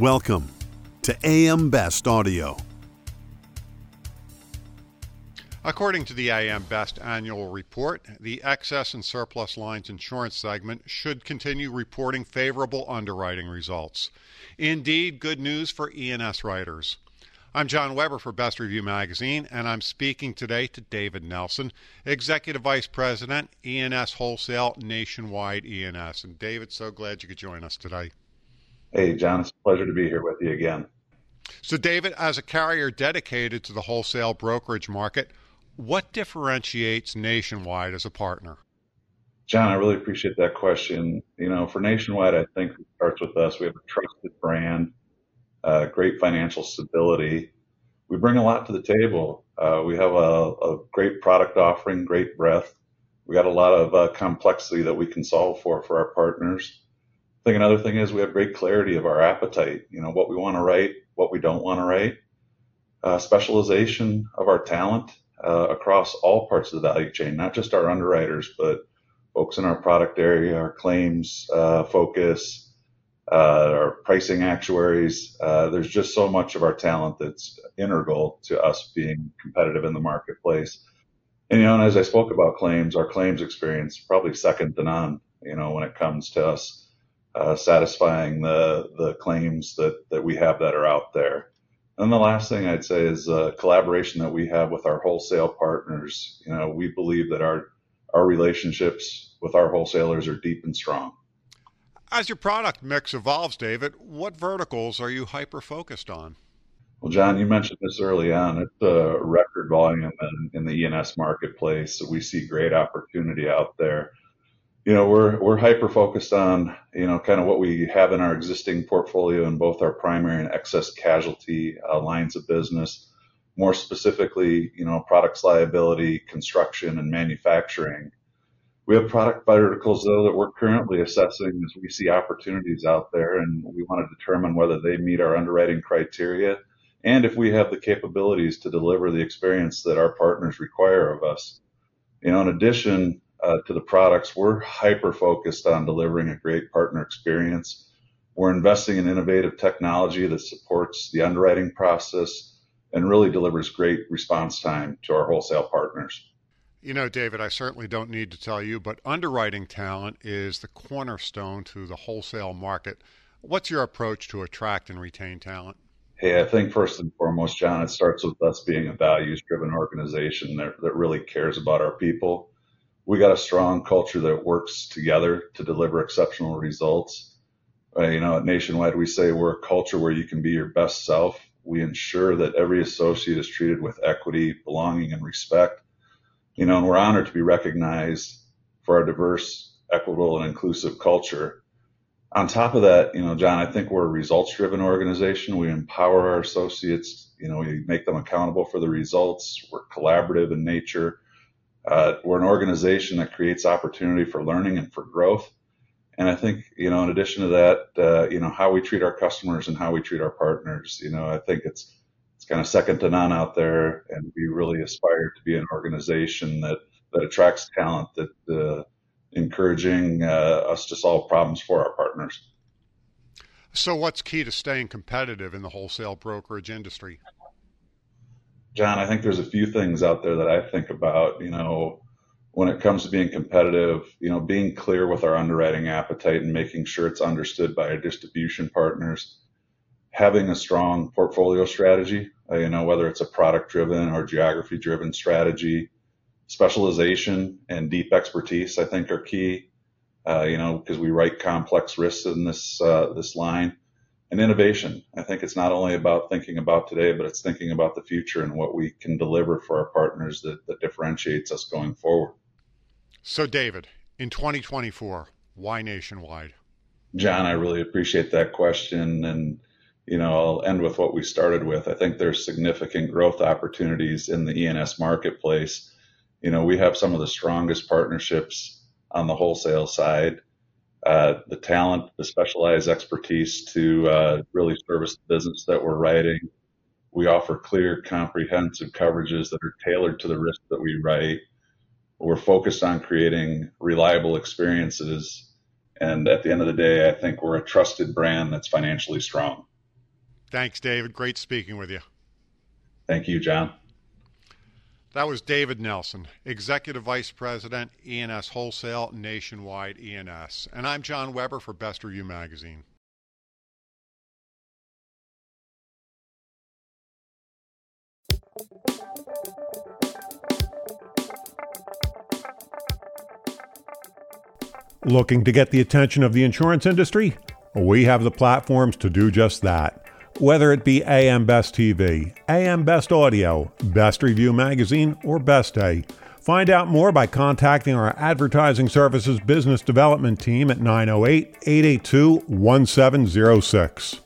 Welcome to AM Best Audio. According to the AM Best annual report, the excess and surplus lines insurance segment should continue reporting favorable underwriting results. Indeed, good news for E&S writers. I'm John Weber for Best Review Magazine, and I'm speaking today to David Nelson, Executive Vice President, E&S Wholesale Nationwide E&S. And David, so glad you could join us today. Hey, John, it's a pleasure to be here with you again. So, David, as a carrier dedicated to the wholesale brokerage market, what differentiates Nationwide as a partner? John, I really appreciate that question. You know, for Nationwide, I think it starts with us. We have a trusted brand, uh, great financial stability. We bring a lot to the table. Uh, we have a, a, great product offering, great breadth. We got a lot of uh, complexity that we can solve for for our partners. I think another thing is we have great clarity of our appetite, you know, what we want to write, what we don't want to write, uh, specialization of our talent uh, across all parts of the value chain, not just our underwriters, but folks in our product area, our claims uh, focus, uh, our pricing actuaries. Uh, there's just so much of our talent that's integral to us being competitive in the marketplace. And, you know, and as I spoke about claims, our claims experience probably second to none, you know, when it comes to us uh, satisfying the the claims that that we have that are out there. And the last thing I'd say is uh, collaboration that we have with our wholesale partners. You know, we believe that our our relationships with our wholesalers are deep and strong. As your product mix evolves, David, what verticals are you hyper focused on? Well, John, you mentioned this early on. It's a record volume in, in the E&S marketplace. So we see great opportunity out there you know, we're we're hyper focused on you know kind of what we have in our existing portfolio in both our primary and excess casualty uh, lines of business. More specifically, you know, products liability, construction, and manufacturing. We have product verticals though that we're currently assessing as we see opportunities out there, and we want to determine whether they meet our underwriting criteria and if we have the capabilities to deliver the experience that our partners require of us. You know, in addition, uh, to the products, we're hyper focused on delivering a great partner experience. We're investing in innovative technology that supports the underwriting process and really delivers great response time to our wholesale partners. You know, David, I certainly don't need to tell you, but underwriting talent is the cornerstone to the wholesale market. What's your approach to attract and retain talent? Hey, I think first and foremost, John, it starts with us being a values driven organization that, that really cares about our people we got a strong culture that works together to deliver exceptional results. Uh, you know, at Nationwide, we say we're a culture where you can be your best self. We ensure that every associate is treated with equity, belonging, and respect. You know, and we're honored to be recognized for our diverse, equitable, and inclusive culture. On top of that, you know, John, I think we're a results driven organization. We empower our associates, you know, we make them accountable for the results. We're collaborative in nature uh, we're an organization that creates opportunity for learning and for growth. And I think, you know, in addition to that, uh, you know, how we treat our customers and how we treat our partners, you know, I think it's it's kind of second to none out there. And we really aspire to be an organization that that attracts talent, that uh, encouraging uh, us to solve problems for our partners. So, what's key to staying competitive in the wholesale brokerage industry? John, I think there's a few things out there that I think about, you know, when it comes to being competitive, you know, being clear with our underwriting appetite and making sure it's understood by our distribution partners, having a strong portfolio strategy, uh, you know, whether it's a product driven or geography driven strategy, specialization and deep expertise, I think are key, uh, you know, because we write complex risks in this, uh, this line and innovation. I think it's not only about thinking about today, but it's thinking about the future and what we can deliver for our partners that, that differentiates us going forward. So, David, in 2024, why nationwide? John, I really appreciate that question. And, you know, I'll end with what we started with. I think there's significant growth opportunities in the E&S marketplace. You know, we have some of the strongest partnerships on the wholesale side uh, the talent, the specialized expertise to uh, really service the business that we're writing. We offer clear, comprehensive coverages that are tailored to the risk that we write. We're focused on creating reliable experiences. And at the end of the day, I think we're a trusted brand that's financially strong. Thanks, David. Great speaking with you. Thank you, John. That was David Nelson, Executive Vice President, E&S Wholesale, Nationwide E&S. And I'm John Weber for Best Review Magazine. Looking to get the attention of the insurance industry? We have the platforms to do just that. Whether it be AM Best TV, AM Best Audio, Best Review Magazine, or Best Day, find out more by contacting our Advertising Services Business Development Team at 908 882 1706.